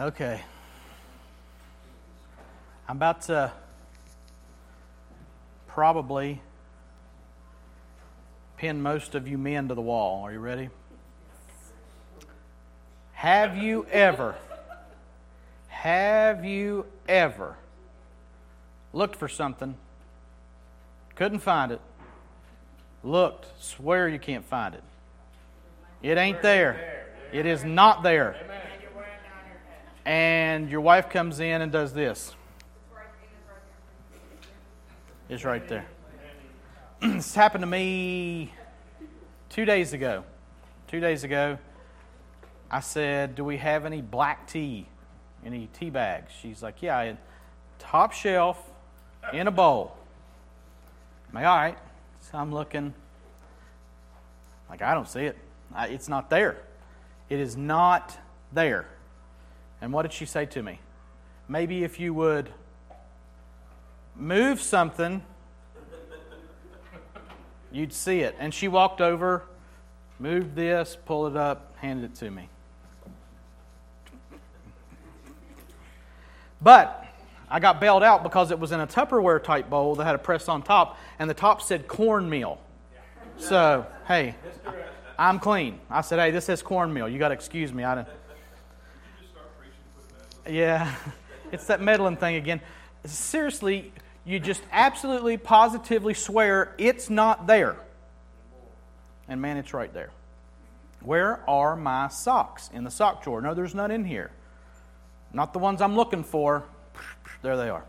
Okay. I'm about to probably pin most of you men to the wall. Are you ready? Have you ever, have you ever looked for something, couldn't find it, looked, swear you can't find it? It ain't there. It is not there. And your wife comes in and does this. It's right there. this happened to me two days ago. Two days ago, I said, Do we have any black tea? Any tea bags? She's like, Yeah, in top shelf in a bowl. I'm like, All right. So I'm looking. Like, I don't see it. I, it's not there. It is not there. And what did she say to me? Maybe if you would move something, you'd see it. And she walked over, moved this, pulled it up, handed it to me. But I got bailed out because it was in a Tupperware type bowl that had a press on top, and the top said cornmeal. So, hey, I'm clean. I said, hey, this says cornmeal. You got to excuse me. I didn't. Yeah, it's that meddling thing again. Seriously, you just absolutely, positively swear it's not there. And man, it's right there. Where are my socks? In the sock drawer. No, there's none in here. Not the ones I'm looking for. There they are.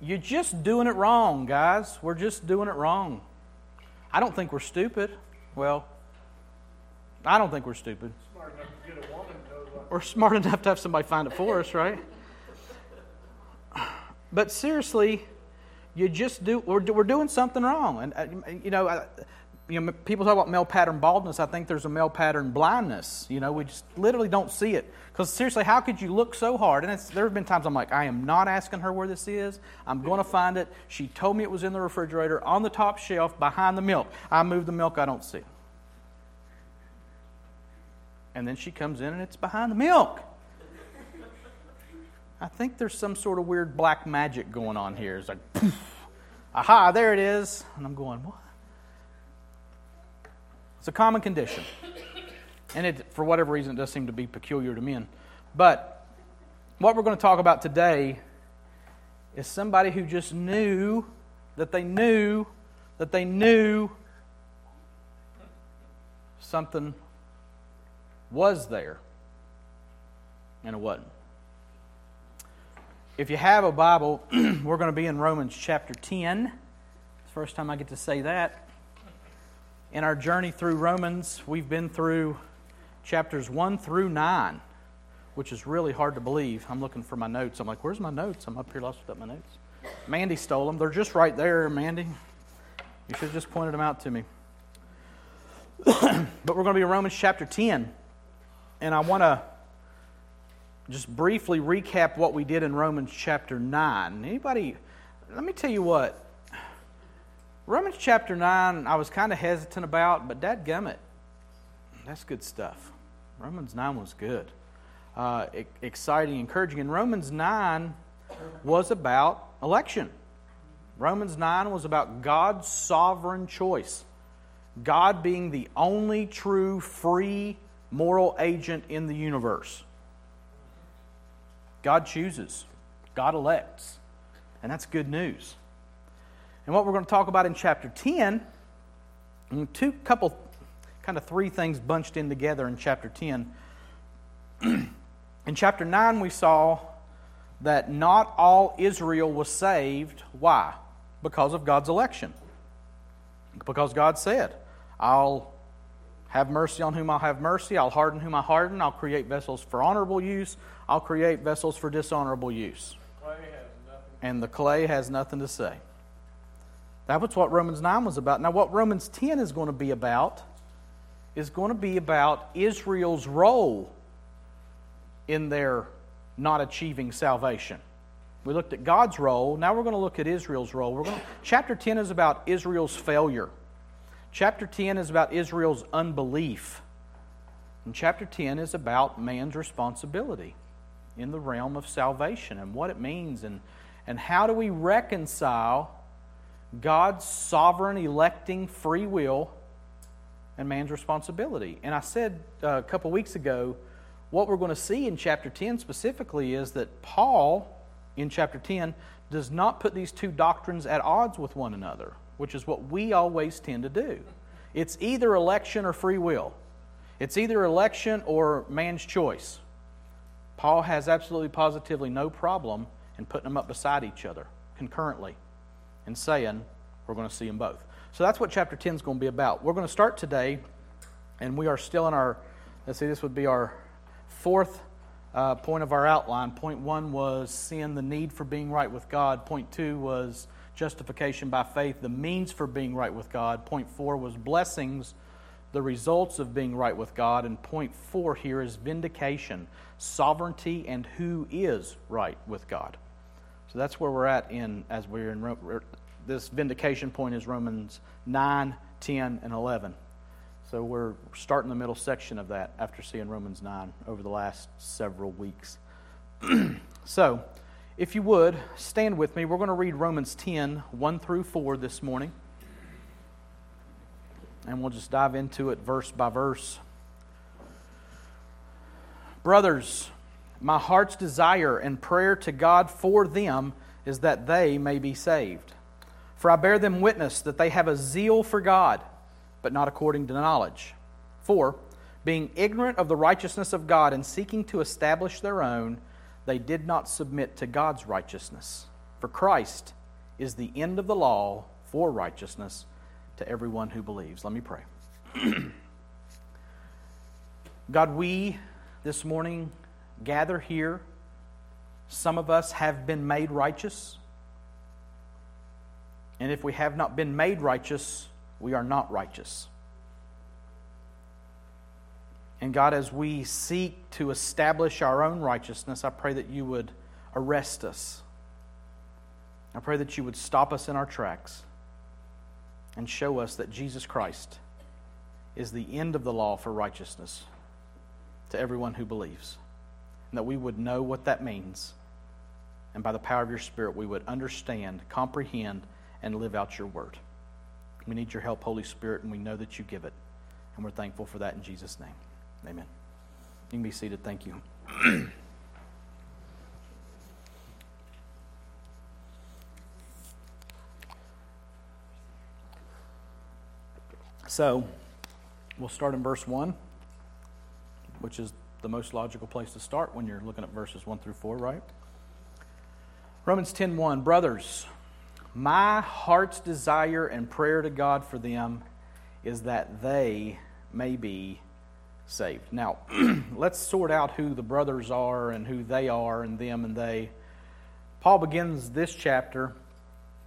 You're just doing it wrong, guys. We're just doing it wrong. I don't think we're stupid. Well, I don't think we're stupid. We're smart enough to have somebody find it for us, right? But seriously, you just do. We're, we're doing something wrong, and uh, you know, you know, people talk about male pattern baldness. I think there's a male pattern blindness. You know, we just literally don't see it. Because seriously, how could you look so hard? And there have been times I'm like, I am not asking her where this is. I'm going to find it. She told me it was in the refrigerator on the top shelf behind the milk. I move the milk, I don't see. And then she comes in and it's behind the milk. I think there's some sort of weird black magic going on here. It's like, poof, aha, there it is. And I'm going, what? It's a common condition. And it, for whatever reason, it does seem to be peculiar to men. But what we're going to talk about today is somebody who just knew that they knew that they knew something was there and it wasn't. If you have a Bible, we're going to be in Romans chapter 10. It's the first time I get to say that in our journey through Romans, we've been through chapters 1 through 9, which is really hard to believe. I'm looking for my notes. I'm like, where's my notes? I'm up here lost without my notes. Mandy stole them. They're just right there, Mandy. You should have just pointed them out to me. but we're going to be in Romans chapter 10. And I want to just briefly recap what we did in Romans chapter 9. Anybody, let me tell you what, Romans chapter 9, I was kind of hesitant about, but dadgummit, that's good stuff. Romans 9 was good. Uh, exciting, encouraging. And Romans 9 was about election. Romans 9 was about God's sovereign choice. God being the only true, free, moral agent in the universe. God chooses, God elects. And that's good news. And what we're going to talk about in chapter 10, mm, two couple, kind of three things bunched in together in chapter 10. in chapter 9, we saw that not all Israel was saved. Why? Because of God's election. Because God said, I'll have mercy on whom I'll have mercy, I'll harden whom I harden, I'll create vessels for honorable use, I'll create vessels for dishonorable use. And the clay has nothing to say. That was what Romans 9 was about. Now, what Romans 10 is going to be about is going to be about Israel's role in their not achieving salvation. We looked at God's role. Now we're going to look at Israel's role. We're going to, chapter 10 is about Israel's failure. Chapter 10 is about Israel's unbelief. And chapter 10 is about man's responsibility in the realm of salvation and what it means and, and how do we reconcile God's sovereign electing free will and man's responsibility. And I said uh, a couple weeks ago, what we're going to see in chapter 10 specifically is that Paul, in chapter 10, does not put these two doctrines at odds with one another, which is what we always tend to do. It's either election or free will, it's either election or man's choice. Paul has absolutely positively no problem in putting them up beside each other concurrently and saying we're going to see them both. So that's what chapter 10 is going to be about. We're going to start today, and we are still in our, let's see, this would be our fourth uh, point of our outline. Point one was seeing the need for being right with God. Point two was justification by faith, the means for being right with God. Point four was blessings, the results of being right with God. And point four here is vindication, sovereignty, and who is right with God. So that's where we're at in as we're in this vindication point is Romans 9, 10, and 11. So we're starting the middle section of that after seeing Romans 9 over the last several weeks. so, if you would, stand with me. We're going to read Romans 10, 1 through 4 this morning. And we'll just dive into it verse by verse. Brothers, my heart's desire and prayer to God for them is that they may be saved. For I bear them witness that they have a zeal for God, but not according to knowledge. For, being ignorant of the righteousness of God and seeking to establish their own, they did not submit to God's righteousness. For Christ is the end of the law for righteousness to everyone who believes. Let me pray. God, we this morning gather here. Some of us have been made righteous. And if we have not been made righteous, we are not righteous. And God, as we seek to establish our own righteousness, I pray that you would arrest us. I pray that you would stop us in our tracks and show us that Jesus Christ is the end of the law for righteousness to everyone who believes. And that we would know what that means. And by the power of your Spirit, we would understand, comprehend, and live out your word. We need your help, Holy Spirit, and we know that you give it. And we're thankful for that in Jesus' name. Amen. You can be seated. Thank you. so, we'll start in verse 1, which is the most logical place to start when you're looking at verses 1 through 4, right? Romans 10:1 Brothers, my heart's desire and prayer to God for them is that they may be saved. Now, let's sort out who the brothers are and who they are and them and they. Paul begins this chapter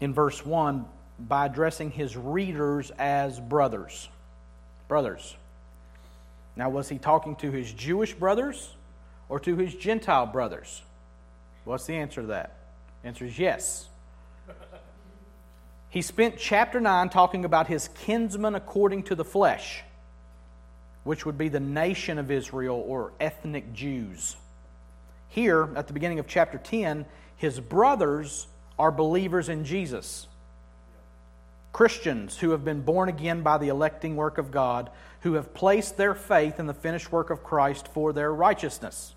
in verse 1 by addressing his readers as brothers. Brothers. Now, was he talking to his Jewish brothers or to his Gentile brothers? What's the answer to that? Answer is yes. He spent chapter 9 talking about his kinsmen according to the flesh, which would be the nation of Israel or ethnic Jews. Here, at the beginning of chapter 10, his brothers are believers in Jesus. Christians who have been born again by the electing work of God, who have placed their faith in the finished work of Christ for their righteousness.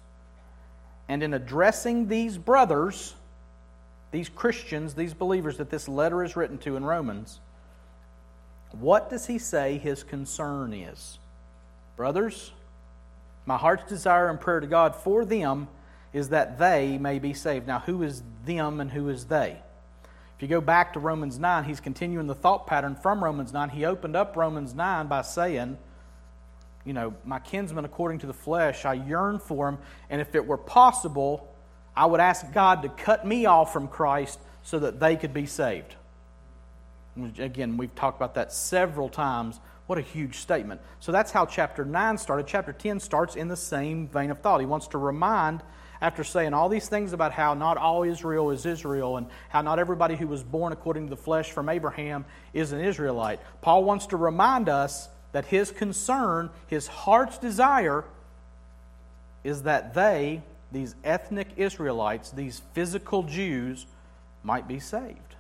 And in addressing these brothers, these Christians, these believers that this letter is written to in Romans, what does he say his concern is? Brothers, my heart's desire and prayer to God for them is that they may be saved. Now, who is them and who is they? If you go back to Romans 9, he's continuing the thought pattern from Romans 9. He opened up Romans 9 by saying, You know, my kinsmen according to the flesh, I yearn for them, and if it were possible, I would ask God to cut me off from Christ so that they could be saved. Again, we've talked about that several times. What a huge statement. So that's how chapter 9 started. Chapter 10 starts in the same vein of thought. He wants to remind, after saying all these things about how not all Israel is Israel and how not everybody who was born according to the flesh from Abraham is an Israelite, Paul wants to remind us that his concern, his heart's desire, is that they, these ethnic Israelites, these physical Jews, might be saved.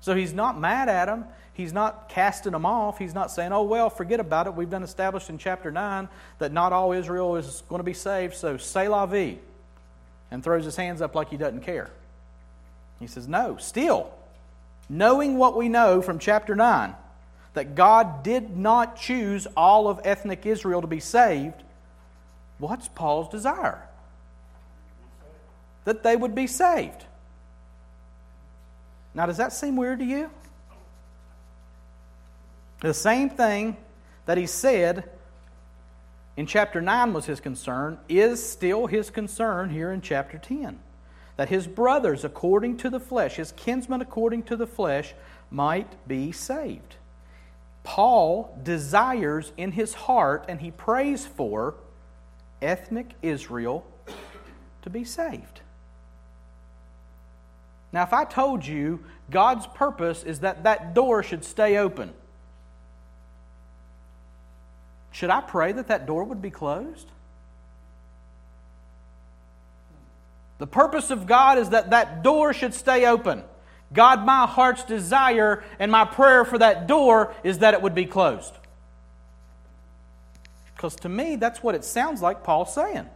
So he's not mad at them. He's not casting them off. He's not saying, oh, well, forget about it. We've been established in chapter 9 that not all Israel is going to be saved, so say la vie. And throws his hands up like he doesn't care. He says, no, still, knowing what we know from chapter 9, that God did not choose all of ethnic Israel to be saved, what's Paul's desire? That they would be saved. Now, does that seem weird to you? The same thing that he said in chapter 9 was his concern is still his concern here in chapter 10. That his brothers, according to the flesh, his kinsmen according to the flesh, might be saved. Paul desires in his heart and he prays for ethnic Israel to be saved. Now, if I told you God's purpose is that that door should stay open, should I pray that that door would be closed? The purpose of God is that that door should stay open. God, my heart's desire and my prayer for that door is that it would be closed. Because to me, that's what it sounds like Paul's saying.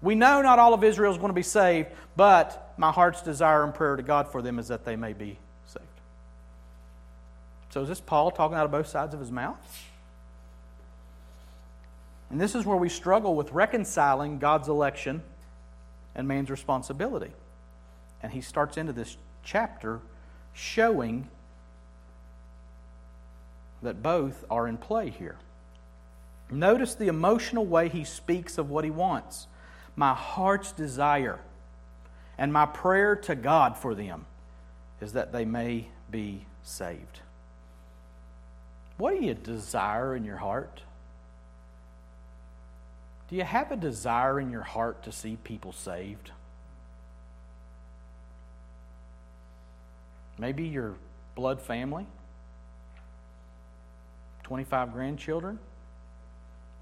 We know not all of Israel is going to be saved, but my heart's desire and prayer to God for them is that they may be saved. So is this Paul talking out of both sides of his mouth? And this is where we struggle with reconciling God's election and man's responsibility. And he starts into this chapter showing that both are in play here. Notice the emotional way he speaks of what he wants my heart's desire and my prayer to God for them is that they may be saved. What do you desire in your heart? Do you have a desire in your heart to see people saved? Maybe your blood family, 25 grandchildren.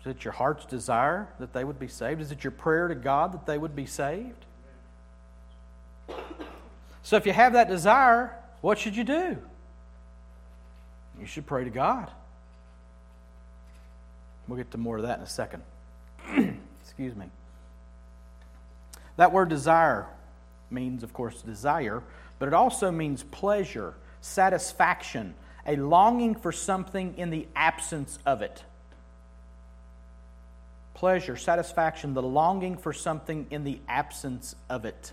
Is it your heart's desire that they would be saved? Is it your prayer to God that they would be saved? So, if you have that desire, what should you do? You should pray to God. We'll get to more of that in a second. Excuse me. That word desire means, of course, desire, but it also means pleasure, satisfaction, a longing for something in the absence of it pleasure, satisfaction, the longing for something in the absence of it.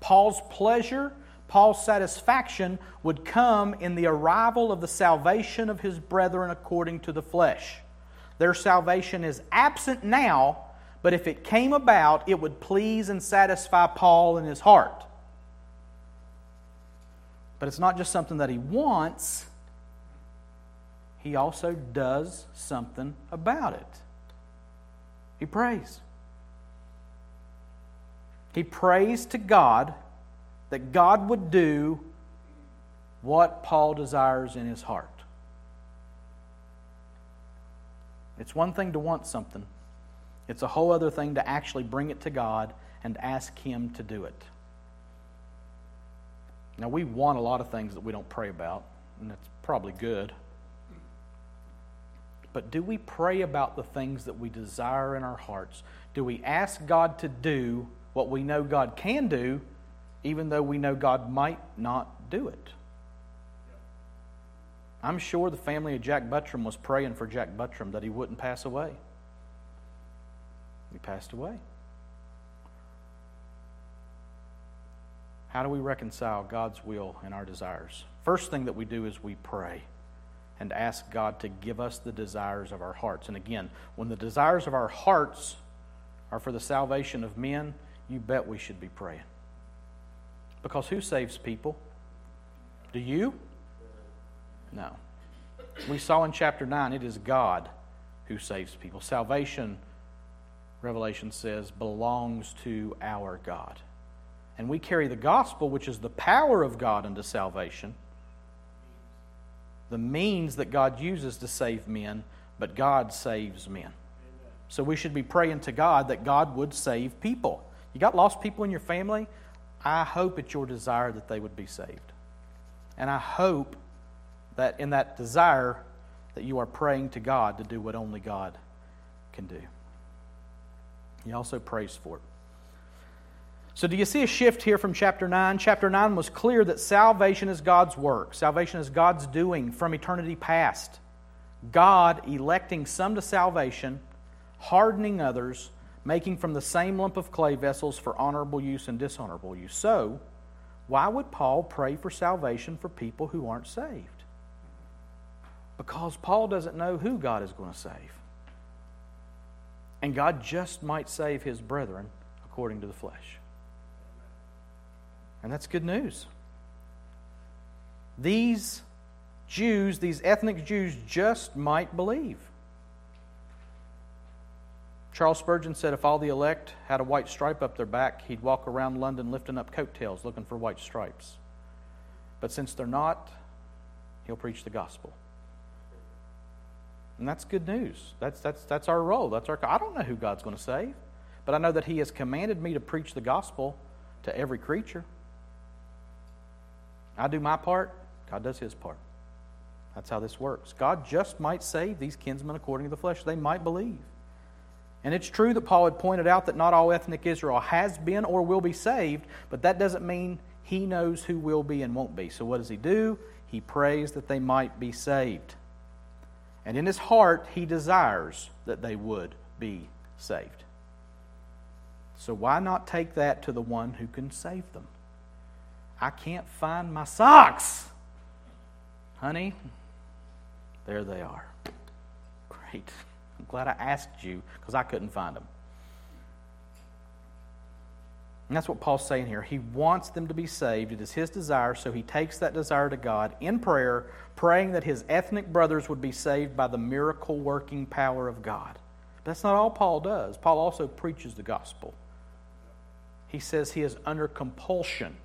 Paul's pleasure, Paul's satisfaction would come in the arrival of the salvation of his brethren according to the flesh. Their salvation is absent now, but if it came about, it would please and satisfy Paul in his heart. But it's not just something that he wants, he also does something about it. He prays. He prays to God that God would do what Paul desires in his heart. It's one thing to want something, it's a whole other thing to actually bring it to God and ask Him to do it. Now, we want a lot of things that we don't pray about, and that's probably good. But do we pray about the things that we desire in our hearts? Do we ask God to do what we know God can do, even though we know God might not do it? I'm sure the family of Jack Buttram was praying for Jack Buttram that he wouldn't pass away. He passed away. How do we reconcile God's will and our desires? First thing that we do is we pray and ask God to give us the desires of our hearts. And again, when the desires of our hearts are for the salvation of men, you bet we should be praying. Because who saves people? Do you? No. We saw in chapter 9 it is God who saves people. Salvation, Revelation says, belongs to our God. And we carry the gospel, which is the power of God unto salvation the means that God uses to save men, but God saves men. So we should be praying to God that God would save people. You got lost people in your family? I hope it's your desire that they would be saved. And I hope that in that desire that you are praying to God to do what only God can do. He also prays for it. So, do you see a shift here from chapter 9? Chapter 9 was clear that salvation is God's work, salvation is God's doing from eternity past. God electing some to salvation, hardening others, making from the same lump of clay vessels for honorable use and dishonorable use. So, why would Paul pray for salvation for people who aren't saved? Because Paul doesn't know who God is going to save. And God just might save his brethren according to the flesh. And that's good news. These Jews, these ethnic Jews, just might believe. Charles Spurgeon said if all the elect had a white stripe up their back, he'd walk around London lifting up coattails looking for white stripes. But since they're not, he'll preach the gospel. And that's good news. That's, that's, that's our role. That's our, I don't know who God's going to save, but I know that He has commanded me to preach the gospel to every creature. I do my part, God does His part. That's how this works. God just might save these kinsmen according to the flesh. They might believe. And it's true that Paul had pointed out that not all ethnic Israel has been or will be saved, but that doesn't mean he knows who will be and won't be. So what does he do? He prays that they might be saved. And in his heart, he desires that they would be saved. So why not take that to the one who can save them? I can't find my socks. Honey, there they are. Great. I'm glad I asked you because I couldn't find them. And that's what Paul's saying here. He wants them to be saved. It is his desire, so he takes that desire to God in prayer, praying that his ethnic brothers would be saved by the miracle working power of God. That's not all Paul does. Paul also preaches the gospel. He says he is under compulsion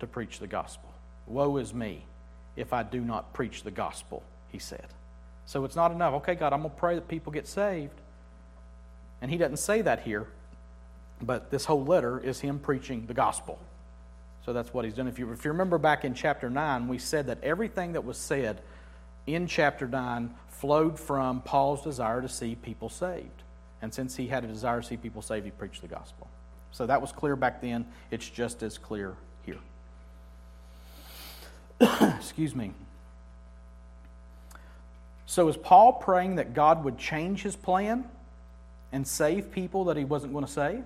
to preach the gospel. Woe is me if I do not preach the gospel, he said. So it's not enough. Okay, God, I'm going to pray that people get saved. And he doesn't say that here, but this whole letter is him preaching the gospel. So that's what he's done. If you, if you remember back in chapter 9, we said that everything that was said in chapter 9 flowed from Paul's desire to see people saved. And since he had a desire to see people saved, he preached the gospel. So that was clear back then. It's just as clear here. Excuse me. So is Paul praying that God would change his plan and save people that he wasn't going to save?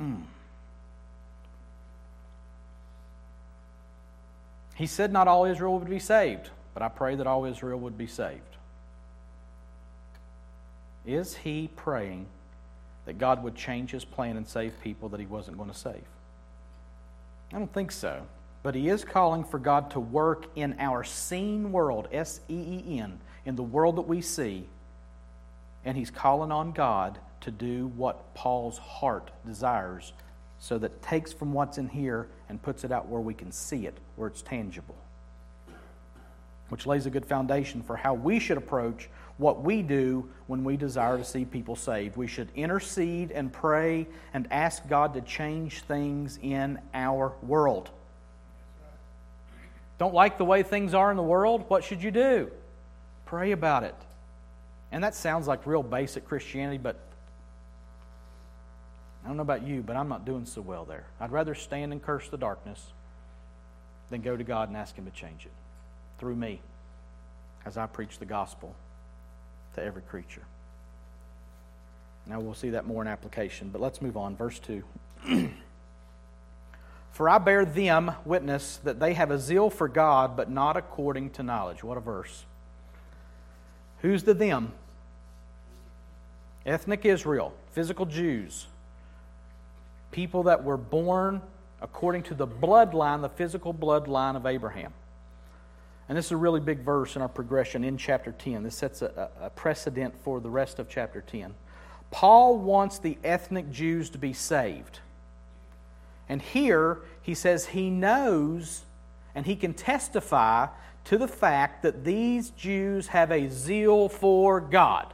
Mm. He said not all Israel would be saved, but I pray that all Israel would be saved. Is he praying that God would change his plan and save people that he wasn't going to save? I don't think so. But he is calling for God to work in our seen world, S E E N, in the world that we see. And he's calling on God to do what Paul's heart desires so that takes from what's in here and puts it out where we can see it, where it's tangible. Which lays a good foundation for how we should approach what we do when we desire to see people saved. We should intercede and pray and ask God to change things in our world. Don't like the way things are in the world? What should you do? Pray about it. And that sounds like real basic Christianity, but I don't know about you, but I'm not doing so well there. I'd rather stand and curse the darkness than go to God and ask Him to change it through me as I preach the gospel to every creature. Now we'll see that more in application, but let's move on. Verse 2. For I bear them witness that they have a zeal for God, but not according to knowledge. What a verse. Who's the them? Ethnic Israel, physical Jews, people that were born according to the bloodline, the physical bloodline of Abraham. And this is a really big verse in our progression in chapter 10. This sets a, a, precedent for the rest of chapter 10. Paul wants the ethnic Jews to be saved. And here he says he knows and he can testify to the fact that these Jews have a zeal for God.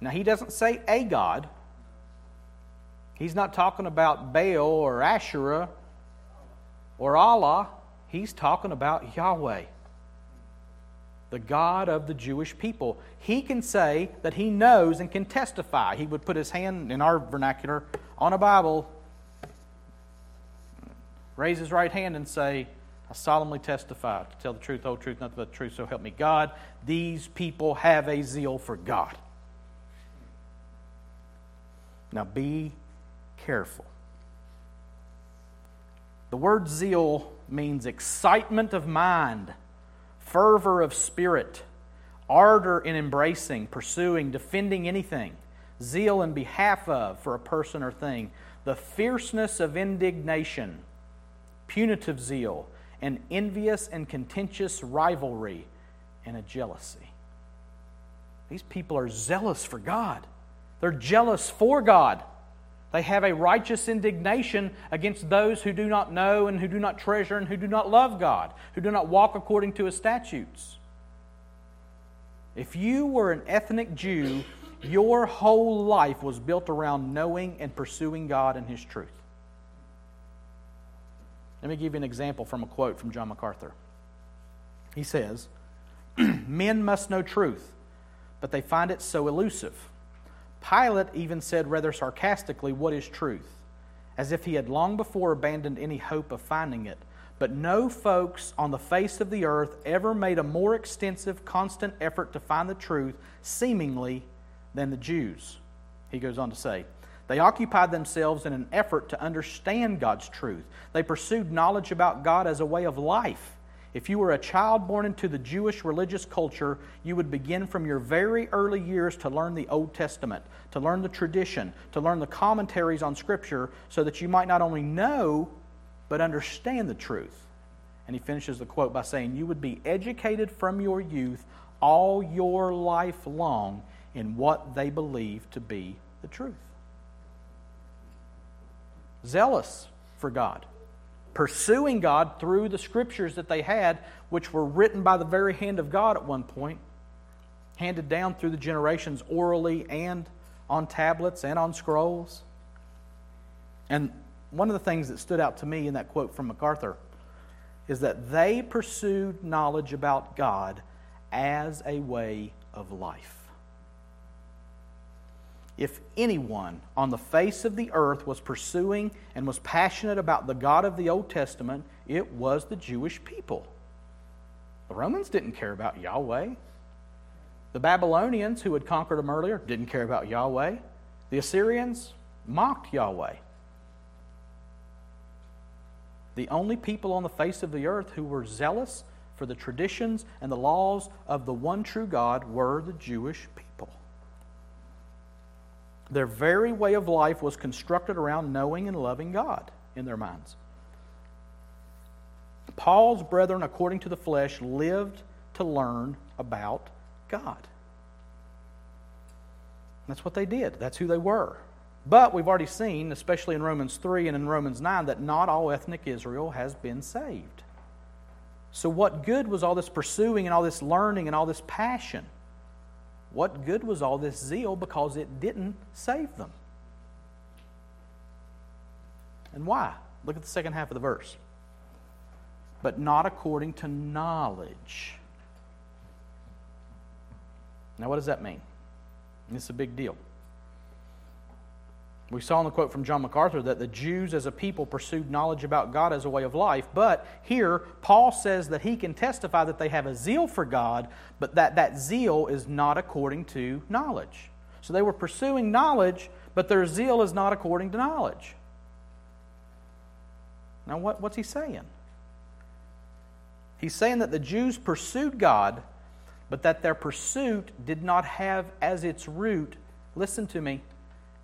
Now, he doesn't say a God. He's not talking about Baal or Asherah or Allah. He's talking about Yahweh, the God of the Jewish people. He can say that he knows and can testify. He would put his hand, in our vernacular, on a Bible, raise his right hand, and say, I solemnly testify to tell the truth, whole truth, nothing but the truth, so help me God. These people have a zeal for God. Now be careful. The word zeal means excitement of mind, fervor of spirit, ardor in embracing, pursuing, defending anything, zeal in behalf of for a person or thing, the fierceness of indignation, punitive zeal, an envious and contentious rivalry, and a jealousy. These people are zealous for God. They're jealous for God. They have a righteous indignation against those who do not know and who do not treasure and who do not love God, who do not walk according to His statutes. If you were an ethnic Jew, your whole life was built around knowing and pursuing God and His truth. Let me give you an example from a quote from John MacArthur. He says, Men must know truth, but they find it so elusive. Pilate even said rather sarcastically, What is truth? as if he had long before abandoned any hope of finding it. But no folks on the face of the earth ever made a more extensive, constant effort to find the truth, seemingly, than the Jews. He goes on to say, they occupied themselves in an effort to understand God's truth. They pursued knowledge about God as a way of life. If you were a child born into the Jewish religious culture, you would begin from your very early years to learn the Old Testament, to learn the tradition, to learn the commentaries on Scripture, so that you might not only know, but understand the truth. And he finishes the quote by saying, You would be educated from your youth all your life long in what they believe to be the truth zealous for God, pursuing God through the scriptures that they had, which were written by the very hand of God at one point, handed down through the generations orally and on tablets and on scrolls. And one of the things that stood out to me in that quote from MacArthur is that they pursued knowledge about God as a way of life if anyone on the face of the earth was pursuing and was passionate about the God of the Old Testament, it was the Jewish people. The Romans didn't care about Yahweh. The Babylonians, who had conquered them earlier, didn't care about Yahweh. The Assyrians mocked Yahweh. The only people on the face of the earth who were zealous for the traditions and the laws of the one true God were the Jewish. Their very way of life was constructed around knowing and loving God in their minds. Paul's brethren, according to the flesh, lived to learn about God. That's what they did, that's who they were. But we've already seen, especially in Romans 3 and in Romans 9, that not all ethnic Israel has been saved. So, what good was all this pursuing and all this learning and all this passion? What good was all this zeal because it didn't save them? And why? Look at the second half of the verse. But not according to knowledge. Now, what does that mean? It's a big deal. We saw in the quote from John MacArthur that the Jews as a people pursued knowledge about God as a way of life. But here, Paul says that he can testify that they have a zeal for God, but that that zeal is not according to knowledge. So they were pursuing knowledge, but their zeal is not according to knowledge. Now, what, what's he saying? He's saying that the Jews pursued God, but that their pursuit did not have as its root, listen to me,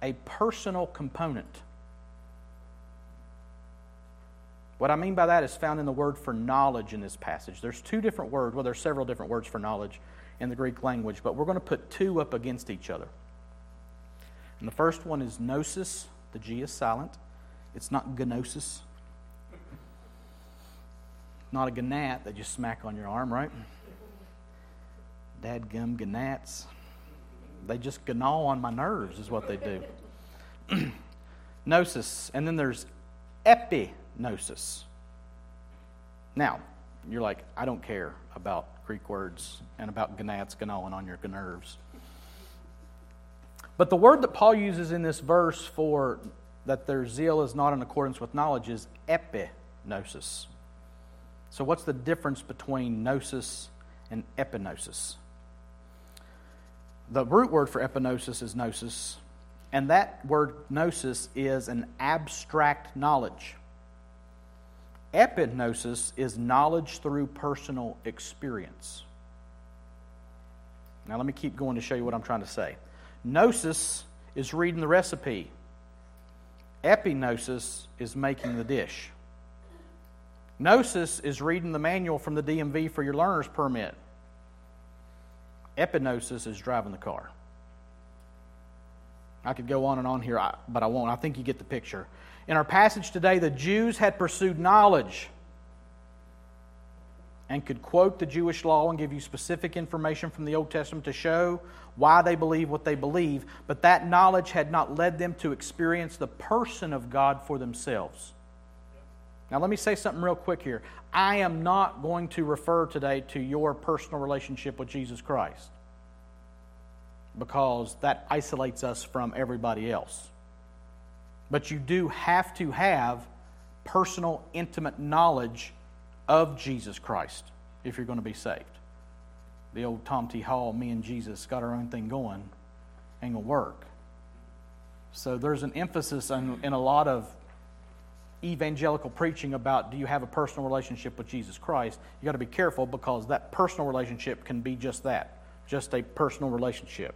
a personal component. What I mean by that is found in the word for knowledge in this passage. There's two different words, well, there's several different words for knowledge in the Greek language, but we're going to put two up against each other. And the first one is gnosis. The G is silent. It's not gnosis. not a gnat that you smack on your arm, right? Dadgum gnats. They just gnaw on my nerves, is what they do. Gnosis. And then there's epignosis. Now, you're like, I don't care about Greek words and about gnats gnawing on your nerves. But the word that Paul uses in this verse for that their zeal is not in accordance with knowledge is epignosis. So, what's the difference between gnosis and epignosis? The root word for epignosis is gnosis, and that word gnosis is an abstract knowledge. Epignosis is knowledge through personal experience. Now, let me keep going to show you what I'm trying to say. Gnosis is reading the recipe, epignosis is making the dish. Gnosis is reading the manual from the DMV for your learner's permit. Epignosis is driving the car. I could go on and on here, but I won't. I think you get the picture. In our passage today, the Jews had pursued knowledge and could quote the Jewish law and give you specific information from the Old Testament to show why they believe what they believe, but that knowledge had not led them to experience the person of God for themselves. Now, let me say something real quick here. I am not going to refer today to your personal relationship with Jesus Christ because that isolates us from everybody else. But you do have to have personal, intimate knowledge of Jesus Christ if you're going to be saved. The old Tom T. Hall, me and Jesus got our own thing going, ain't going to work. So there's an emphasis in, in a lot of evangelical preaching about do you have a personal relationship with Jesus Christ, you got to be careful because that personal relationship can be just that, just a personal relationship.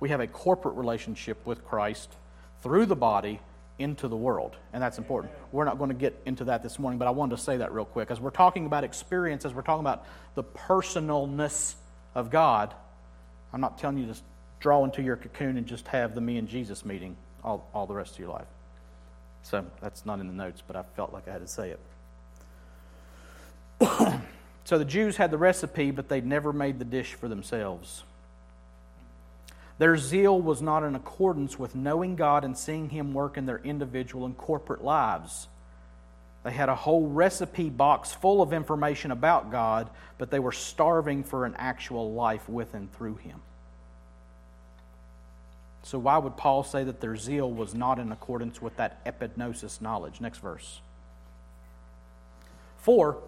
We have a corporate relationship with Christ through the body into the world, and that's important. We're not going to get into that this morning, but I wanted to say that real quick. As we're talking about experience, as we're talking about the personalness of God, I'm not telling you to draw into your cocoon and just have the me and Jesus meeting all, all the rest of your life. So that's not in the notes, but I felt like I had to say it. so the Jews had the recipe, but they'd never made the dish for themselves. Their zeal was not in accordance with knowing God and seeing Him work in their individual and corporate lives. They had a whole recipe box full of information about God, but they were starving for an actual life with and through Him. So, why would Paul say that their zeal was not in accordance with that epignosis knowledge? Next verse. For,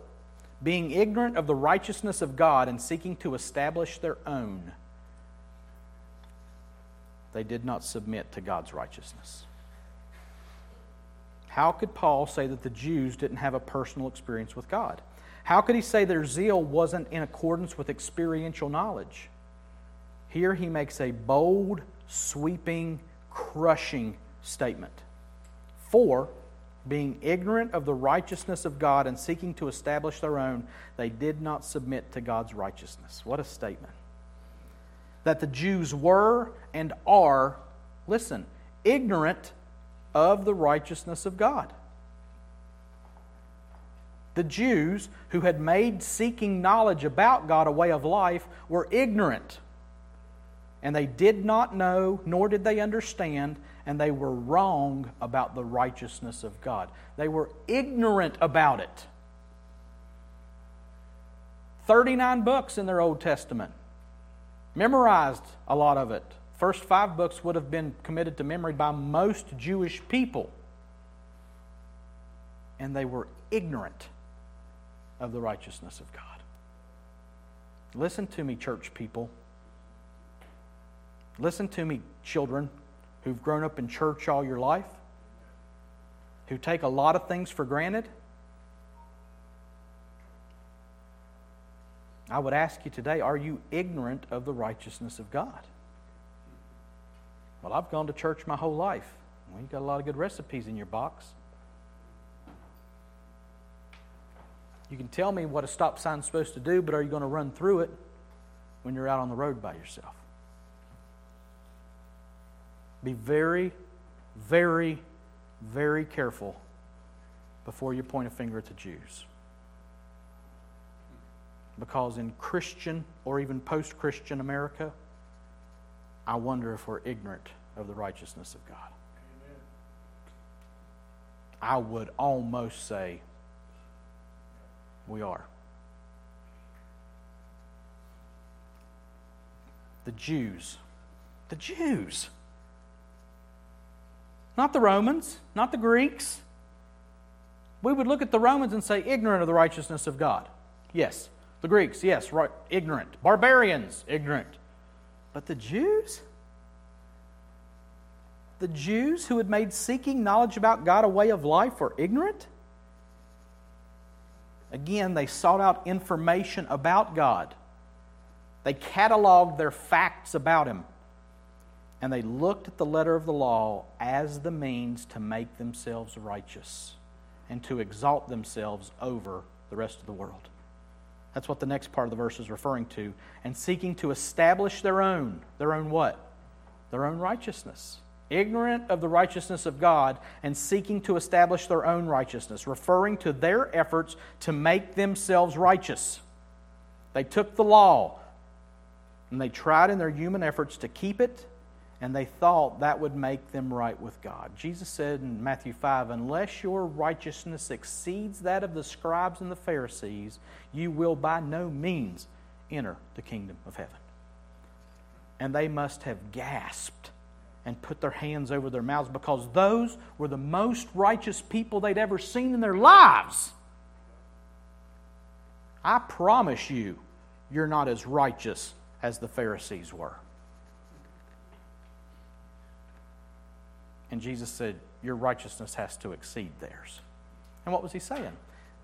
being ignorant of the righteousness of God and seeking to establish their own, they did not submit to God's righteousness. How could Paul say that the Jews didn't have a personal experience with God? How could he say their zeal wasn't in accordance with experiential knowledge? Here he makes a bold sweeping, crushing statement. For, being ignorant of the righteousness of God and seeking to establish their own, they did not submit to God's righteousness. What a statement. That the Jews were and are, listen, ignorant of the righteousness of God. The Jews who had made seeking knowledge about God a way of life were ignorant and they did not know, nor did they understand, and they were wrong about the righteousness of God. They were ignorant about it. 39 books in their Old Testament. Memorized a lot of it. First five books would have been committed to memory by most Jewish people. And they were ignorant of the righteousness of God. Listen to me, church people. Listen to me, children who've grown up in church all your life, who take a lot of things for granted. I would ask you today are you ignorant of the righteousness of God? Well, I've gone to church my whole life. Well, you've got a lot of good recipes in your box. You can tell me what a stop sign's supposed to do, but are you going to run through it when you're out on the road by yourself? Be very, very, very careful before you point a finger at the Jews. Because in Christian or even post Christian America, I wonder if we're ignorant of the righteousness of God. Amen. I would almost say we are. The Jews. The Jews. Not the Romans, not the Greeks. We would look at the Romans and say, ignorant of the righteousness of God. Yes. The Greeks, yes, right, ignorant. Barbarians, ignorant. But the Jews? The Jews who had made seeking knowledge about God a way of life were ignorant? Again, they sought out information about God. They cataloged their facts about Him. And they looked at the letter of the law as the means to make themselves righteous and to exalt themselves over the rest of the world. That's what the next part of the verse is referring to. And seeking to establish their own. Their own what? Their own righteousness. Ignorant of the righteousness of God and seeking to establish their own righteousness, referring to their efforts to make themselves righteous. They took the law and they tried in their human efforts to keep it and they thought that would make them right with God. Jesus said in Matthew 5 Unless your righteousness exceeds that of the scribes and the Pharisees, you will by no means enter the kingdom of heaven. And they must have gasped and put their hands over their mouths because those were the most righteous people they'd ever seen in their lives. I promise you, you're not as righteous as the Pharisees were. And Jesus said, Your righteousness has to exceed theirs. And what was he saying?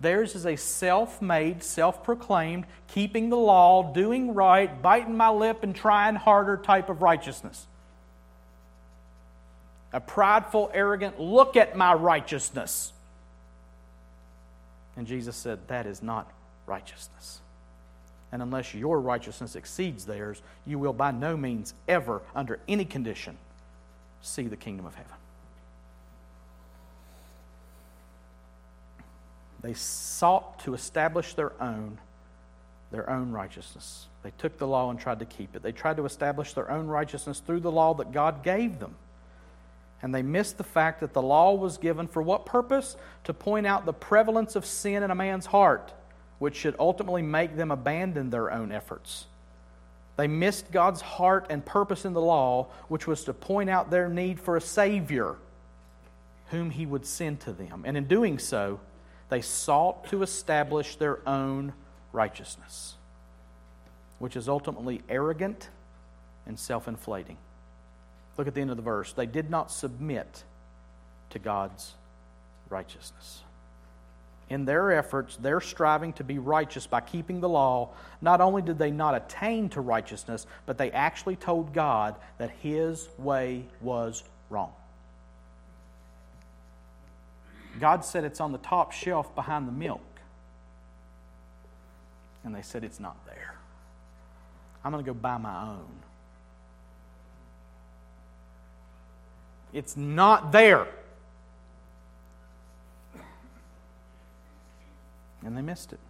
Theirs is a self made, self proclaimed, keeping the law, doing right, biting my lip, and trying harder type of righteousness. A prideful, arrogant, look at my righteousness. And Jesus said, That is not righteousness. And unless your righteousness exceeds theirs, you will by no means ever, under any condition, see the kingdom of heaven. They sought to establish their own their own righteousness. They took the law and tried to keep it. They tried to establish their own righteousness through the law that God gave them. And they missed the fact that the law was given for what purpose? To point out the prevalence of sin in a man's heart, which should ultimately make them abandon their own efforts. They missed God's heart and purpose in the law, which was to point out their need for a Savior whom He would send to them. And in doing so, they sought to establish their own righteousness, which is ultimately arrogant and self inflating. Look at the end of the verse. They did not submit to God's righteousness in their efforts, their striving to be righteous by keeping the law, not only did they not attain to righteousness, but they actually told God that His way was wrong. God said it's on the top shelf behind the milk. And they said it's not there. I'm going to go buy my own. It's not there. And they missed it.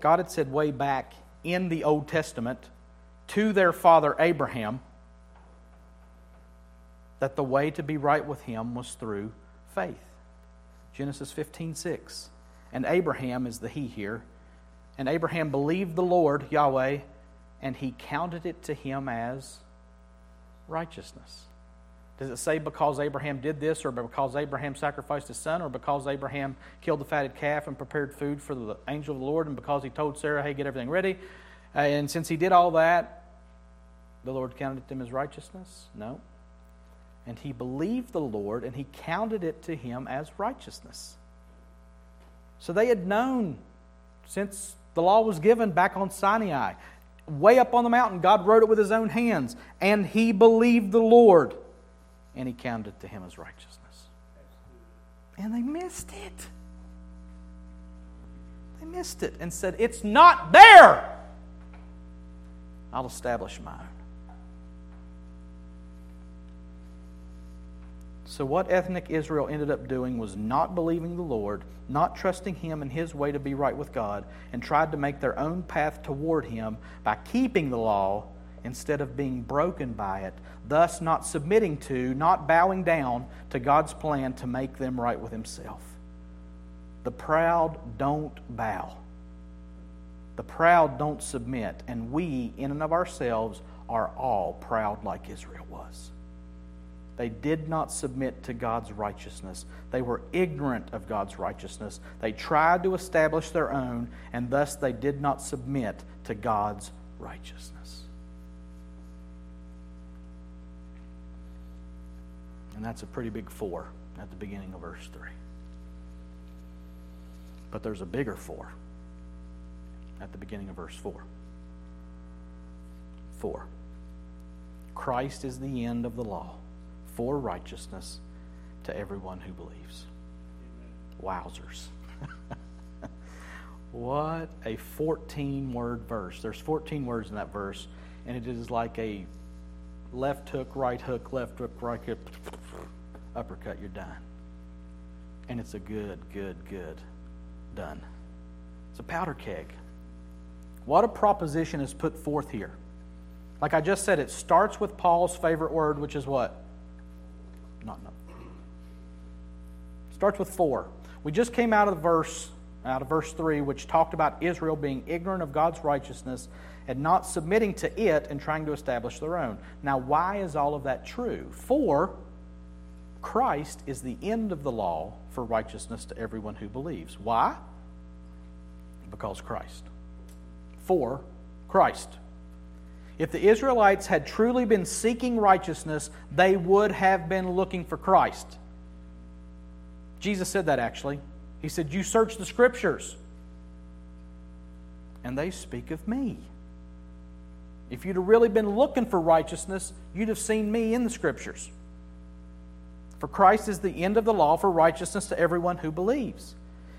God had said way back in the Old Testament to their father Abraham that the way to be right with him was through faith. Genesis 15 6. And Abraham is the he here. And Abraham believed the Lord, Yahweh, and he counted it to him as righteousness. Does it say because Abraham did this, or because Abraham sacrificed his son, or because Abraham killed the fatted calf and prepared food for the angel of the Lord, and because he told Sarah, hey, get everything ready? Uh, and since he did all that, the Lord counted him as righteousness? No. And he believed the Lord, and he counted it to him as righteousness. So they had known since the law was given back on Sinai, way up on the mountain, God wrote it with his own hands, and he believed the Lord and he counted it to him as righteousness. And they missed it. They missed it and said, It's not there. I'll establish mine. So, what ethnic Israel ended up doing was not believing the Lord, not trusting Him and His way to be right with God, and tried to make their own path toward Him by keeping the law instead of being broken by it, thus not submitting to, not bowing down to God's plan to make them right with Himself. The proud don't bow. The proud don't submit, and we, in and of ourselves, are all proud like Israel was. They did not submit to God's righteousness. They were ignorant of God's righteousness. They tried to establish their own, and thus they did not submit to God's righteousness. And that's a pretty big for at the beginning of verse 3. But there's a bigger for at the beginning of verse 4. 4. Christ is the end of the law for righteousness to everyone who believes. Wowzers. what a 14 word verse. There's 14 words in that verse, and it is like a left hook, right hook, left hook, right hook, uppercut, you're done. And it's a good, good, good done. It's a powder keg. What a proposition is put forth here. Like I just said, it starts with Paul's favorite word, which is what? not no. Starts with for. We just came out of the verse, out of verse three, which talked about Israel being ignorant of God's righteousness and not submitting to it and trying to establish their own. Now, why is all of that true? For Christ is the end of the law for righteousness to everyone who believes. Why? Because Christ. For Christ. If the Israelites had truly been seeking righteousness, they would have been looking for Christ. Jesus said that actually. He said, You search the scriptures, and they speak of me. If you'd have really been looking for righteousness, you'd have seen me in the scriptures. For Christ is the end of the law for righteousness to everyone who believes.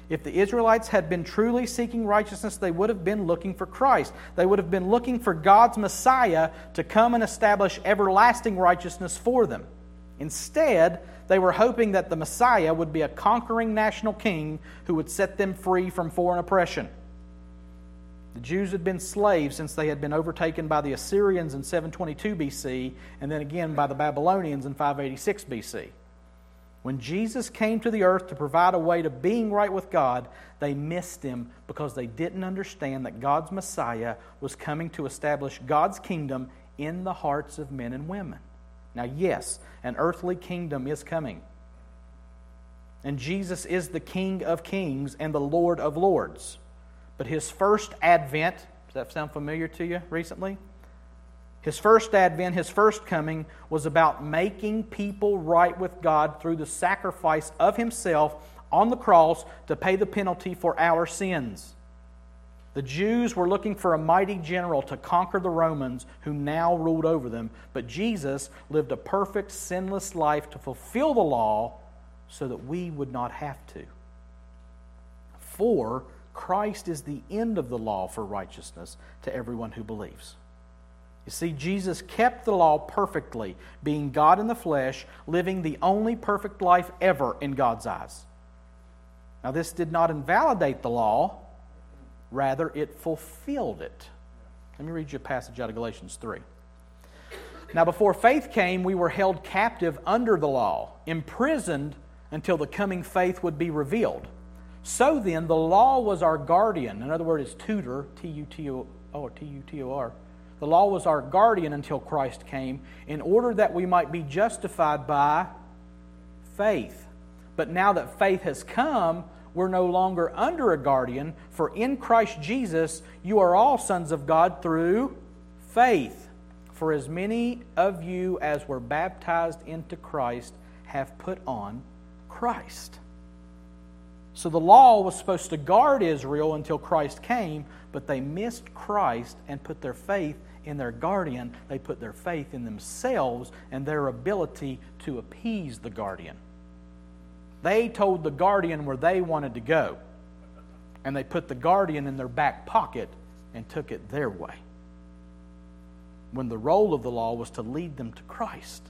If the Israelites had been truly seeking righteousness, they would have been looking for Christ. They would have been looking for God's Messiah to come and establish everlasting righteousness for them. Instead, they were hoping that the Messiah would be a conquering national king who would set them free from foreign oppression. The Jews had been slaves since they had been overtaken by the Assyrians in 722 BC and then again by the Babylonians in 586 BC. When Jesus came to the earth to provide a way to being right with God, they missed him because they didn't understand that God's Messiah was coming to establish God's kingdom in the hearts of men and women. Now, yes, an earthly kingdom is coming. And Jesus is the King of kings and the Lord of lords. But his first advent, does that sound familiar to you recently? His first advent, his first coming, was about making people right with God through the sacrifice of himself on the cross to pay the penalty for our sins. The Jews were looking for a mighty general to conquer the Romans who now ruled over them, but Jesus lived a perfect, sinless life to fulfill the law so that we would not have to. For Christ is the end of the law for righteousness to everyone who believes. You see, Jesus kept the law perfectly, being God in the flesh, living the only perfect life ever in God's eyes. Now, this did not invalidate the law, rather, it fulfilled it. Let me read you a passage out of Galatians 3. Now, before faith came, we were held captive under the law, imprisoned until the coming faith would be revealed. So then, the law was our guardian. In other words, tutor, T U T O R, T U T O R the law was our guardian until Christ came, in order that we might be justified by faith. But now that faith has come, we're no longer under a guardian, for in Christ Jesus you are all sons of God through faith. For as many of you as were baptized into Christ have put on Christ. So the law was supposed to guard Israel until Christ came, but they missed Christ and put their faith in their guardian, they put their faith in themselves and their ability to appease the guardian. They told the guardian where they wanted to go, and they put the guardian in their back pocket and took it their way. When the role of the law was to lead them to Christ.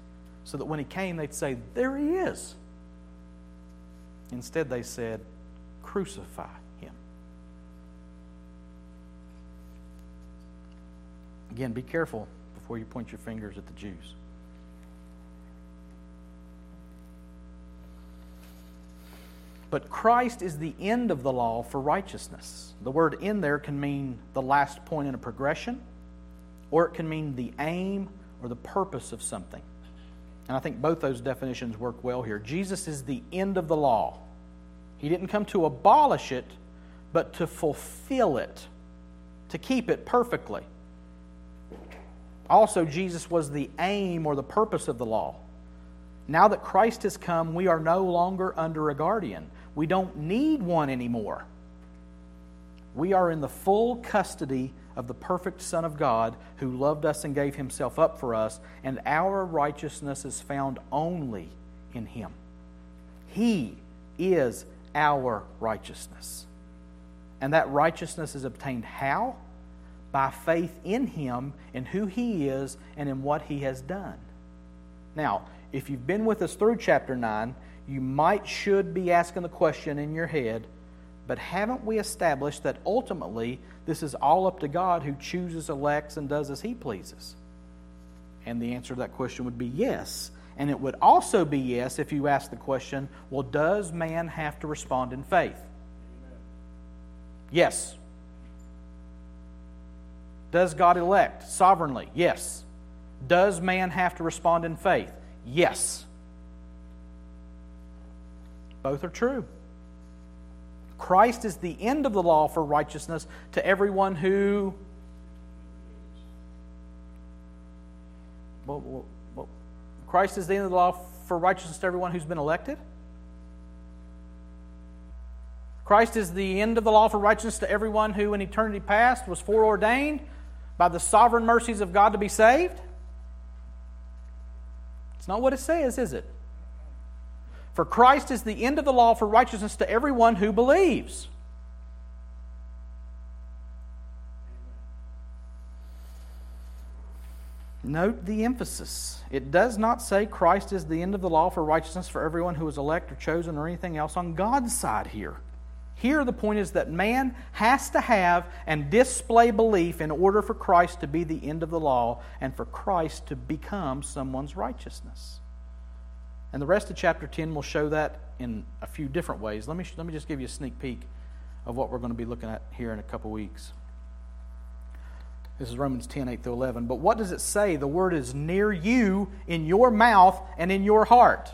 so that when he came, they'd say, There he is. Instead, they said, Crucify him. Again, be careful before you point your fingers at the Jews. But Christ is the end of the law for righteousness. The word in there can mean the last point in a progression, or it can mean the aim or the purpose of something. And I think both those definitions work well here. Jesus is the end of the law. He didn't come to abolish it, but to fulfill it, to keep it perfectly. Also, Jesus was the aim or the purpose of the law. Now that Christ has come, we are no longer under a guardian. We don't need one anymore. We are in the full custody of the perfect Son of God who loved us and gave himself up for us, and our righteousness is found only in him. He is our righteousness. And that righteousness is obtained how? By faith in him, in who he is, and in what he has done. Now, if you've been with us through chapter 9, you might should be asking the question in your head, but haven't we established that ultimately this is all up to God who chooses, elects, and does as he pleases? And the answer to that question would be yes. And it would also be yes if you ask the question, well, does man have to respond in faith? Yes. Does God elect sovereignly? Yes. Does man have to respond in faith? Yes. Both are true. Christ is the end of the law for righteousness to everyone who. Well, well, Christ is the end of the law for righteousness to everyone who's been elected? Christ is the end of the law for righteousness to everyone who, in eternity past, was foreordained by the sovereign mercies of God to be saved? It's not what it says, is it? For Christ is the end of the law for righteousness to everyone who believes. Note the emphasis. It does not say Christ is the end of the law for righteousness for everyone who is elect or chosen or anything else on God's side here. Here, the point is that man has to have and display belief in order for Christ to be the end of the law and for Christ to become someone's righteousness. And the rest of chapter 10 will show that in a few different ways. Let me, let me just give you a sneak peek of what we're going to be looking at here in a couple weeks. This is Romans 10, 8 through 11. But what does it say? The word is near you, in your mouth, and in your heart.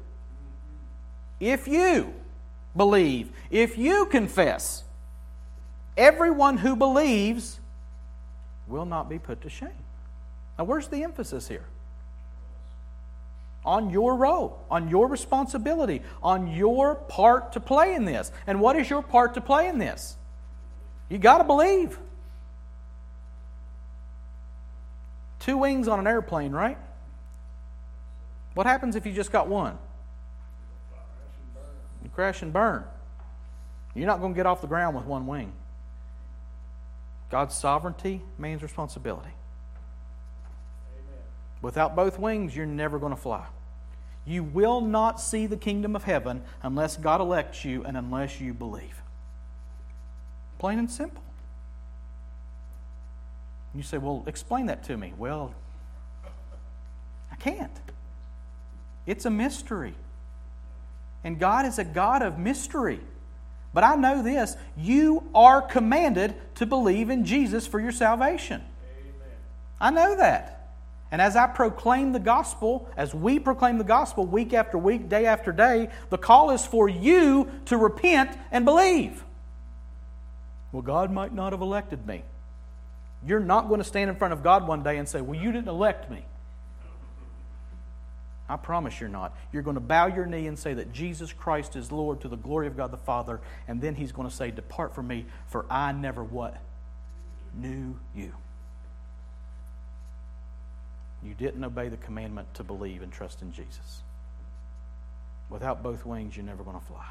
If you believe, if you confess, everyone who believes will not be put to shame. Now, where's the emphasis here? on your role, on your responsibility, on your part to play in this. And what is your part to play in this? You got to believe. Two wings on an airplane, right? What happens if you just got one? Crash and burn. You're not going to get off the ground with one wing. God's sovereignty, man's responsibility. Amen. Without both wings, you're never going to fly. You will not see the kingdom of heaven unless God elects you and unless you believe. Plain and simple. You say, well, explain that to me. Well, I can't. It's a mystery. And God is a God of mystery. But I know this you are commanded to believe in Jesus for your salvation. Amen. I know that. And as I proclaim the gospel, as we proclaim the gospel week after week, day after day, the call is for you to repent and believe. Well, God might not have elected me. You're not going to stand in front of God one day and say, Well, you didn't elect me. I promise you're not. You're going to bow your knee and say that Jesus Christ is Lord to the glory of God the Father, and then he's going to say, Depart from me, for I never what? Knew you. You didn't obey the commandment to believe and trust in Jesus. Without both wings, you're never going to fly.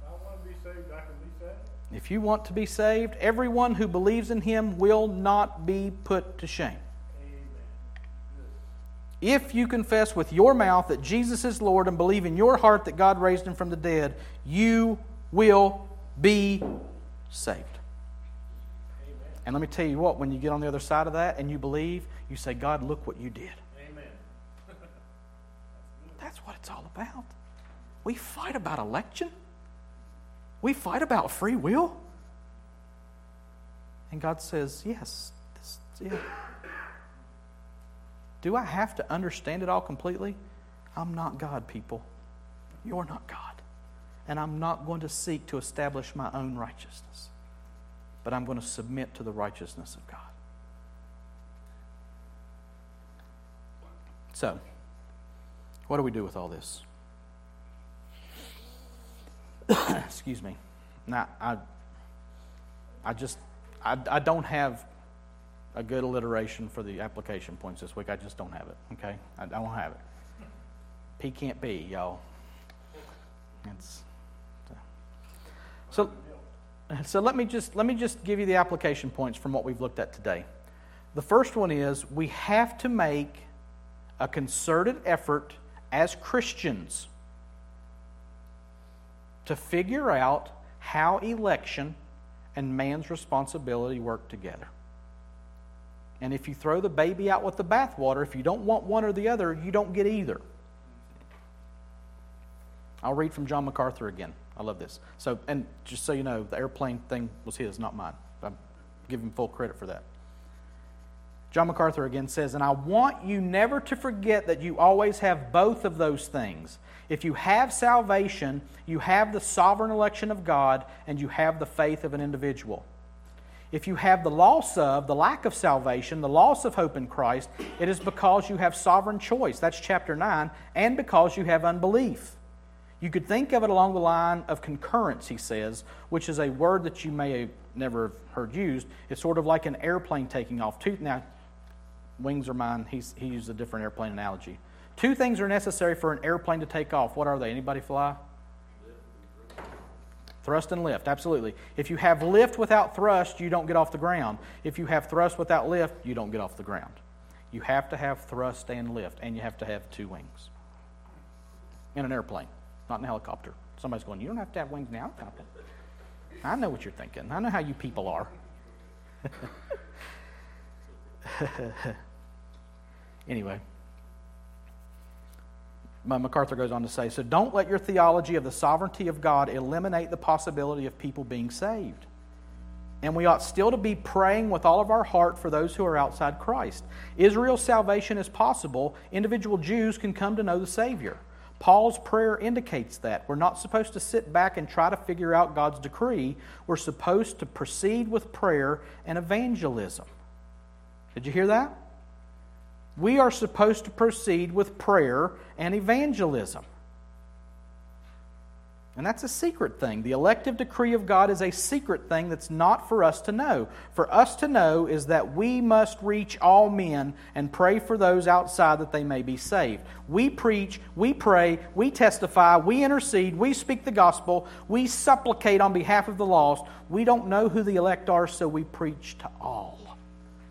If I want to be saved, I can be saved. If you want to be saved, everyone who believes in him will not be put to shame. If you confess with your mouth that Jesus is Lord and believe in your heart that God raised him from the dead, you will be saved. Amen. And let me tell you what, when you get on the other side of that and you believe, you say, God, look what you did. Amen. That's what it's all about. We fight about election, we fight about free will. And God says, Yes, this, yeah. Do I have to understand it all completely? I'm not God, people. You're not God. And I'm not going to seek to establish my own righteousness, but I'm going to submit to the righteousness of God. So, what do we do with all this? Excuse me. Now, I, I just, I, I don't have a good alliteration for the application points this week. I just don't have it. Okay, I don't have it. P can't be, y'all. It's so. So let me just let me just give you the application points from what we've looked at today. The first one is we have to make a concerted effort as Christians to figure out how election and man's responsibility work together. And if you throw the baby out with the bathwater, if you don't want one or the other, you don't get either. I'll read from John MacArthur again. I love this. So, and just so you know, the airplane thing was his, not mine. I give him full credit for that. John MacArthur again says, And I want you never to forget that you always have both of those things. If you have salvation, you have the sovereign election of God, and you have the faith of an individual. If you have the loss of, the lack of salvation, the loss of hope in Christ, it is because you have sovereign choice. That's chapter 9, and because you have unbelief. You could think of it along the line of concurrence, he says, which is a word that you may have never heard used. It's sort of like an airplane taking off. Two, now, wings are mine. He's, he used a different airplane analogy. Two things are necessary for an airplane to take off. What are they? Anybody fly? Thrust and lift, absolutely. If you have lift without thrust, you don't get off the ground. If you have thrust without lift, you don't get off the ground. You have to have thrust and lift, and you have to have two wings. In an airplane, not in a helicopter. Somebody's going, You don't have to have wings in a helicopter. I know what you're thinking. I know how you people are. anyway. MacArthur goes on to say, so don't let your theology of the sovereignty of God eliminate the possibility of people being saved. And we ought still to be praying with all of our heart for those who are outside Christ. Israel's salvation is possible. Individual Jews can come to know the Savior. Paul's prayer indicates that. We're not supposed to sit back and try to figure out God's decree. We're supposed to proceed with prayer and evangelism. Did you hear that? We are supposed to proceed with prayer and evangelism. And that's a secret thing. The elective decree of God is a secret thing that's not for us to know. For us to know is that we must reach all men and pray for those outside that they may be saved. We preach, we pray, we testify, we intercede, we speak the gospel, we supplicate on behalf of the lost. We don't know who the elect are, so we preach to all.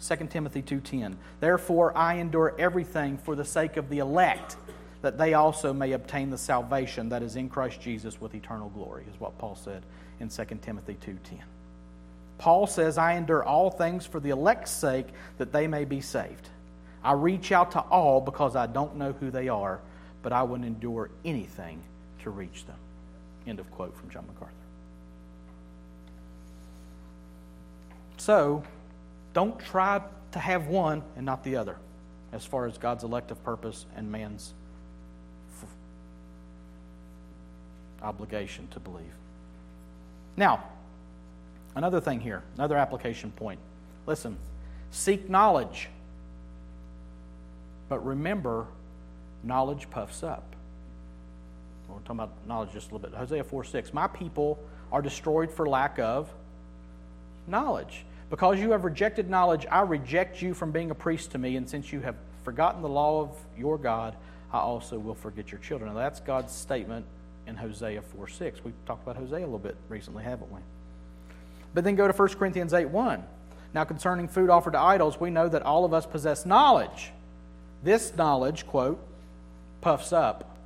2 Timothy 2:10. Therefore I endure everything for the sake of the elect, that they also may obtain the salvation that is in Christ Jesus with eternal glory, is what Paul said in 2 Timothy 2:10. Paul says, I endure all things for the elect's sake, that they may be saved. I reach out to all because I don't know who they are, but I would endure anything to reach them. End of quote from John MacArthur. So, don't try to have one and not the other as far as God's elective purpose and man's f- obligation to believe. Now, another thing here, another application point. Listen, seek knowledge. But remember, knowledge puffs up. We're talking about knowledge just a little bit. Hosea 4 6. My people are destroyed for lack of knowledge. Because you have rejected knowledge, I reject you from being a priest to me, and since you have forgotten the law of your God, I also will forget your children. Now, that's God's statement in Hosea 4 6. We've talked about Hosea a little bit recently, haven't we? But then go to 1 Corinthians 8 1. Now, concerning food offered to idols, we know that all of us possess knowledge. This knowledge, quote, puffs up,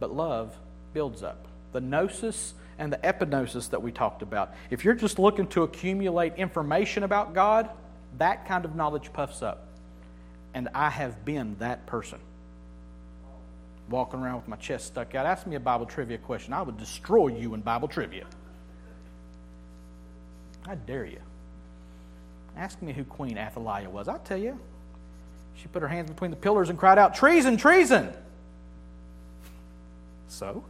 but love builds up. The gnosis and the epignosis that we talked about. If you're just looking to accumulate information about God, that kind of knowledge puffs up. And I have been that person. Walking around with my chest stuck out. Ask me a Bible trivia question. I would destroy you in Bible trivia. I dare you. Ask me who Queen Athaliah was. I'll tell you. She put her hands between the pillars and cried out, Treason, treason! So?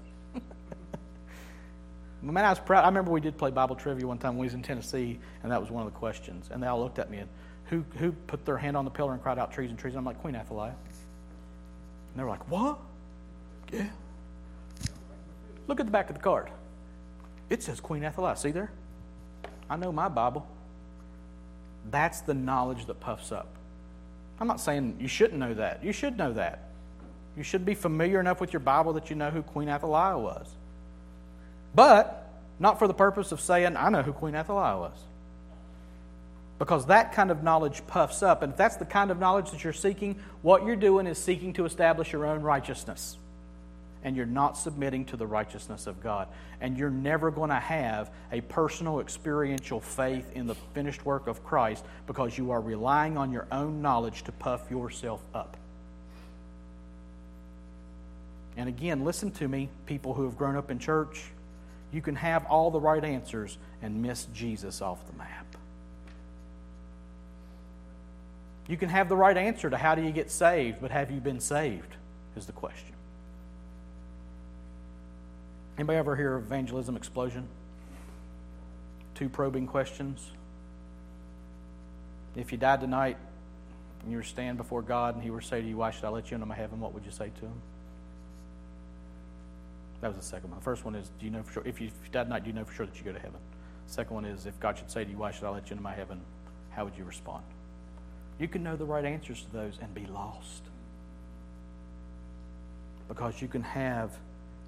Man, I was proud. I remember we did play Bible trivia one time when we was in Tennessee, and that was one of the questions. And they all looked at me and who who put their hand on the pillar and cried out trees and trees? And I'm like Queen Athaliah. And they were like, What? Yeah. Look at the back of the card. It says Queen Athaliah. See there? I know my Bible. That's the knowledge that puffs up. I'm not saying you shouldn't know that. You should know that. You should be familiar enough with your Bible that you know who Queen Athaliah was. But not for the purpose of saying, I know who Queen Athaliah was. Because that kind of knowledge puffs up. And if that's the kind of knowledge that you're seeking, what you're doing is seeking to establish your own righteousness. And you're not submitting to the righteousness of God. And you're never going to have a personal, experiential faith in the finished work of Christ because you are relying on your own knowledge to puff yourself up. And again, listen to me, people who have grown up in church you can have all the right answers and miss Jesus off the map. You can have the right answer to how do you get saved, but have you been saved? Is the question. Anybody ever hear of evangelism explosion? Two probing questions. If you died tonight and you were stand before God and He were to say to you, Why should I let you into my heaven? What would you say to Him? That was the second one. The first one is, do you know for sure, if you, if you died tonight, do you know for sure that you go to heaven? Second one is, if God should say to you, why should I let you into my heaven? How would you respond? You can know the right answers to those and be lost. Because you can have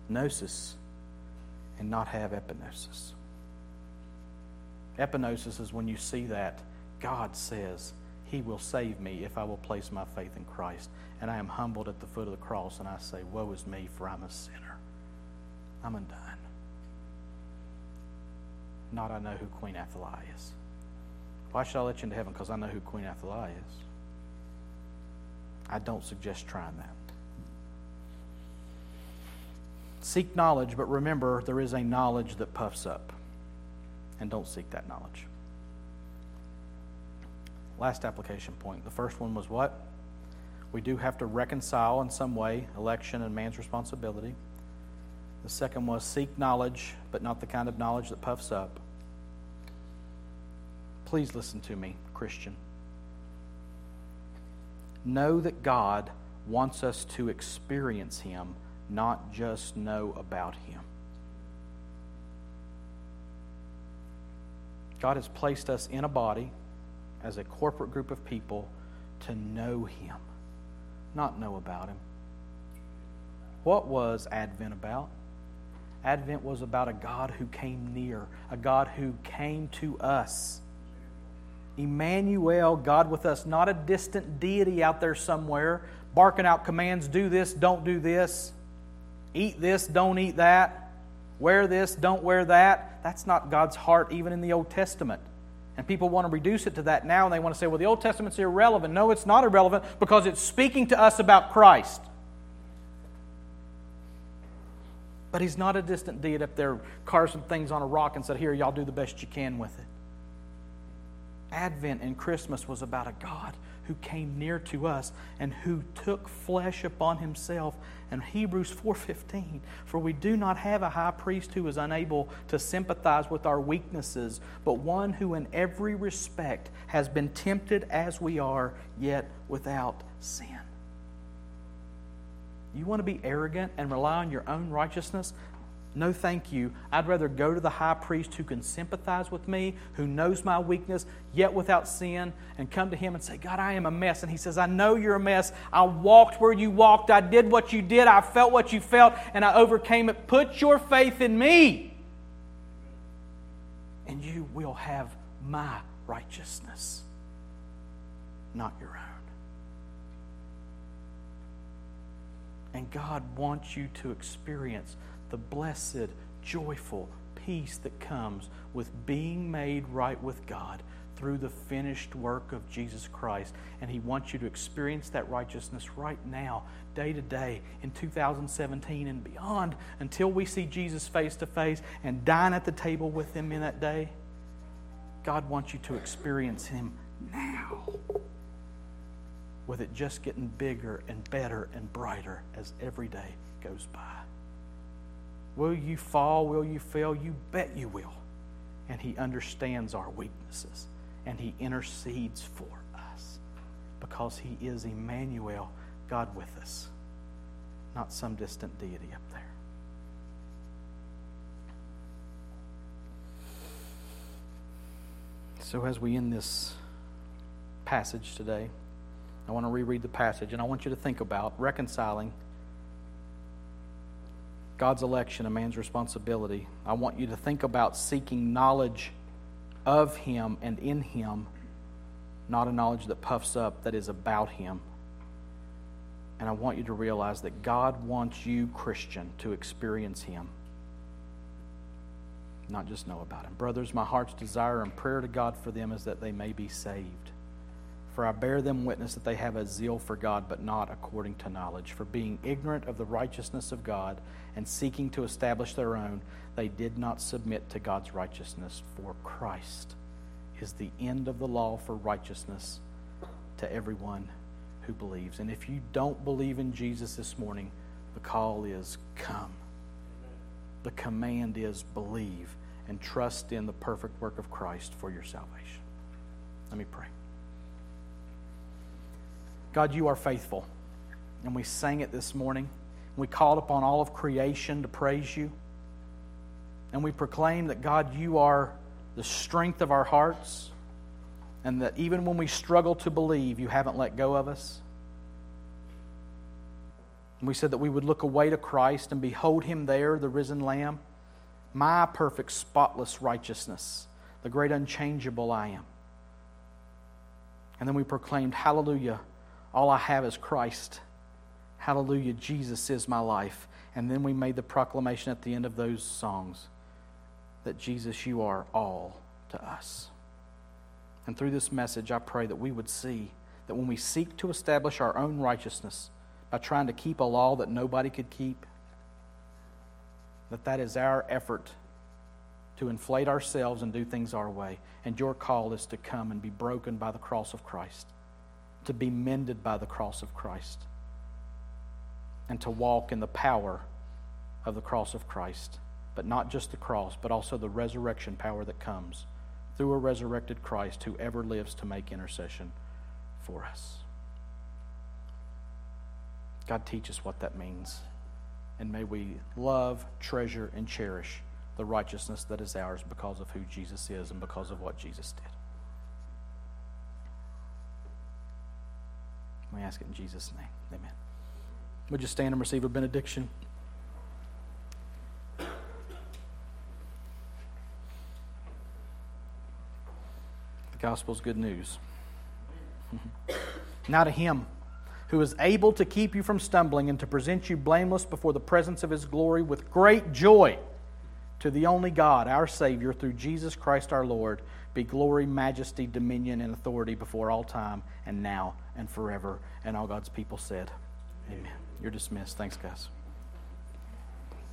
gnosis and not have epignosis. Epignosis is when you see that God says, He will save me if I will place my faith in Christ. And I am humbled at the foot of the cross and I say, Woe is me, for I'm a sinner. I'm undone. Not I know who Queen Athaliah is. Why should I let you into heaven? Because I know who Queen Athaliah is. I don't suggest trying that. Seek knowledge, but remember there is a knowledge that puffs up. And don't seek that knowledge. Last application point. The first one was what? We do have to reconcile in some way election and man's responsibility. The second was seek knowledge, but not the kind of knowledge that puffs up. Please listen to me, Christian. Know that God wants us to experience Him, not just know about Him. God has placed us in a body as a corporate group of people to know Him, not know about Him. What was Advent about? Advent was about a God who came near, a God who came to us. Emmanuel, God with us, not a distant deity out there somewhere, barking out commands do this, don't do this, eat this, don't eat that, wear this, don't wear that. That's not God's heart, even in the Old Testament. And people want to reduce it to that now, and they want to say, well, the Old Testament's irrelevant. No, it's not irrelevant because it's speaking to us about Christ. But he's not a distant deity up there, carved some things on a rock and said, Here, y'all do the best you can with it. Advent and Christmas was about a God who came near to us and who took flesh upon himself. And Hebrews 4:15, for we do not have a high priest who is unable to sympathize with our weaknesses, but one who in every respect has been tempted as we are, yet without sin. You want to be arrogant and rely on your own righteousness? No, thank you. I'd rather go to the high priest who can sympathize with me, who knows my weakness, yet without sin, and come to him and say, God, I am a mess. And he says, I know you're a mess. I walked where you walked. I did what you did. I felt what you felt, and I overcame it. Put your faith in me, and you will have my righteousness, not your own. And God wants you to experience the blessed, joyful peace that comes with being made right with God through the finished work of Jesus Christ. And He wants you to experience that righteousness right now, day to day, in 2017 and beyond, until we see Jesus face to face and dine at the table with Him in that day. God wants you to experience Him now, with it just getting bigger and better and brighter as every day goes by. Will you fall? Will you fail? You bet you will. And He understands our weaknesses and He intercedes for us because He is Emmanuel, God with us, not some distant deity up there. So, as we end this passage today, I want to reread the passage and I want you to think about reconciling God's election, a man's responsibility. I want you to think about seeking knowledge of Him and in Him, not a knowledge that puffs up, that is about Him. And I want you to realize that God wants you, Christian, to experience Him, not just know about Him. Brothers, my heart's desire and prayer to God for them is that they may be saved. For I bear them witness that they have a zeal for God, but not according to knowledge. For being ignorant of the righteousness of God and seeking to establish their own, they did not submit to God's righteousness. For Christ is the end of the law for righteousness to everyone who believes. And if you don't believe in Jesus this morning, the call is come. The command is believe and trust in the perfect work of Christ for your salvation. Let me pray. God, you are faithful. And we sang it this morning. We called upon all of creation to praise you. And we proclaim that, God, you are the strength of our hearts. And that even when we struggle to believe, you haven't let go of us. And we said that we would look away to Christ and behold him there, the risen Lamb. My perfect, spotless righteousness, the great unchangeable I am. And then we proclaimed, Hallelujah. All I have is Christ. Hallelujah, Jesus is my life. And then we made the proclamation at the end of those songs that Jesus, you are all to us. And through this message, I pray that we would see that when we seek to establish our own righteousness by trying to keep a law that nobody could keep, that that is our effort to inflate ourselves and do things our way. And your call is to come and be broken by the cross of Christ to be mended by the cross of Christ and to walk in the power of the cross of Christ. But not just the cross, but also the resurrection power that comes through a resurrected Christ who ever lives to make intercession for us. God, teach us what that means. And may we love, treasure, and cherish the righteousness that is ours because of who Jesus is and because of what Jesus did. We ask it in Jesus' name. Amen. Would you stand and receive a benediction? The gospel's good news. now to him who is able to keep you from stumbling and to present you blameless before the presence of his glory with great joy. To the only God, our Savior, through Jesus Christ our Lord, be glory, majesty, dominion, and authority before all time and now and forever. And all God's people said, Amen. You're dismissed. Thanks, guys.